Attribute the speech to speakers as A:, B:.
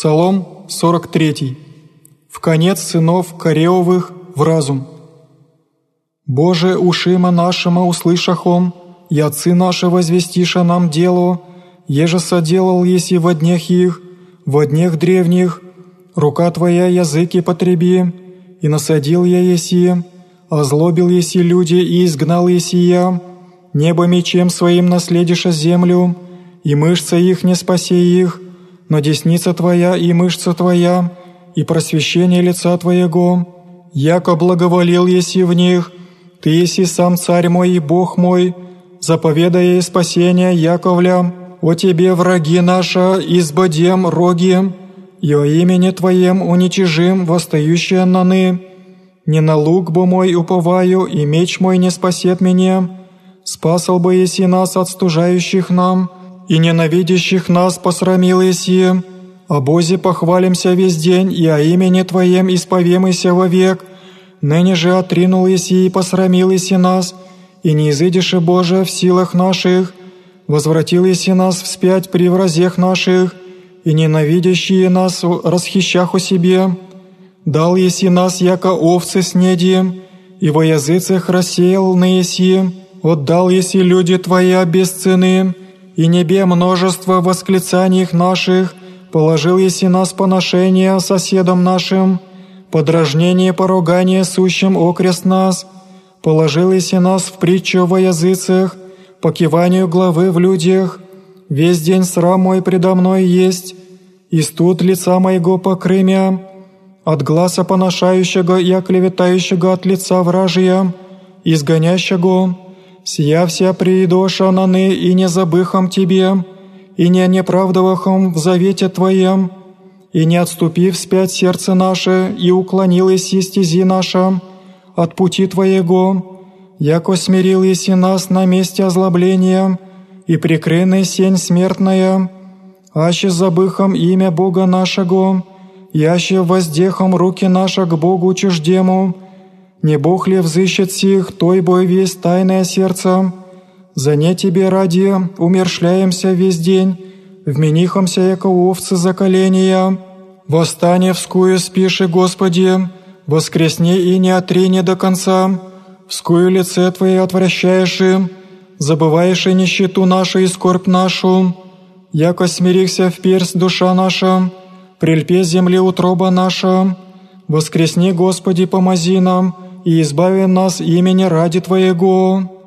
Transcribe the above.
A: Псалом 43. В конец сынов Кореовых в разум. Боже, ушима нашима услышахом, и отцы наши возвестиша нам дело, еже соделал еси во днях их, во днях древних, рука Твоя языки потреби, и насадил я еси, озлобил еси люди и изгнал еси я, небо мечем своим наследиша землю, и мышца их не спаси их, но десница Твоя и мышца Твоя, и просвещение лица Твоего, яко благоволил еси в них, Ты еси сам Царь мой и Бог мой, заповедая спасение Яковля, о Тебе враги наша, избодем роги, и о имени Твоем уничижим восстающие наны. Не на лук бы мой уповаю, и меч мой не спасет меня. Спасал бы еси нас от стужающих нам, и ненавидящих нас посрамил еси. О Бозе похвалимся весь день, и о имени Твоем исповемыся вовек. Ныне же отринул еси и посрамил еси нас, и не изыдешь, Боже, в силах наших. Возвратил еси нас вспять при вразех наших, и ненавидящие нас расхищах у себе. Дал еси нас, яко овцы снеди, и во языцах рассеял на еси, отдал еси люди Твоя без цены, и небе множество восклицаний наших, положил еси нас поношение соседам нашим, подражнение поругание сущим окрест нас, положил еси нас в притчу во языцах, по киванию главы в людях, весь день срам мой предо мной есть, и студ лица моего покрымя, от глаза поношающего и оклеветающего от лица вражия, изгонящего, сия вся приидоша наны и не забыхом Тебе, и не неправдовахом в завете Твоем, и не отступив спять сердце наше, и уклонилось и стези наша от пути Твоего, яко смирил еси нас на месте озлобления, и прикрыный сень смертная, аще забыхом имя Бога нашего, яще воздехом руки наша к Богу чуждему, не Бог ли взыщет сих, той бой весь тайное сердце? За не тебе ради умершляемся весь день, вменихомся, яко овцы за коления. Восстане вскую спиши, Господи, воскресни и не отрине до конца. Вскую лице Твое отвращаешь и, забываешь и нищету нашу и скорбь нашу. Яко смирихся в персть душа наша, прильпе земли утроба наша. Воскресни, Господи, помози нам, и избави нас имени ради Твоего».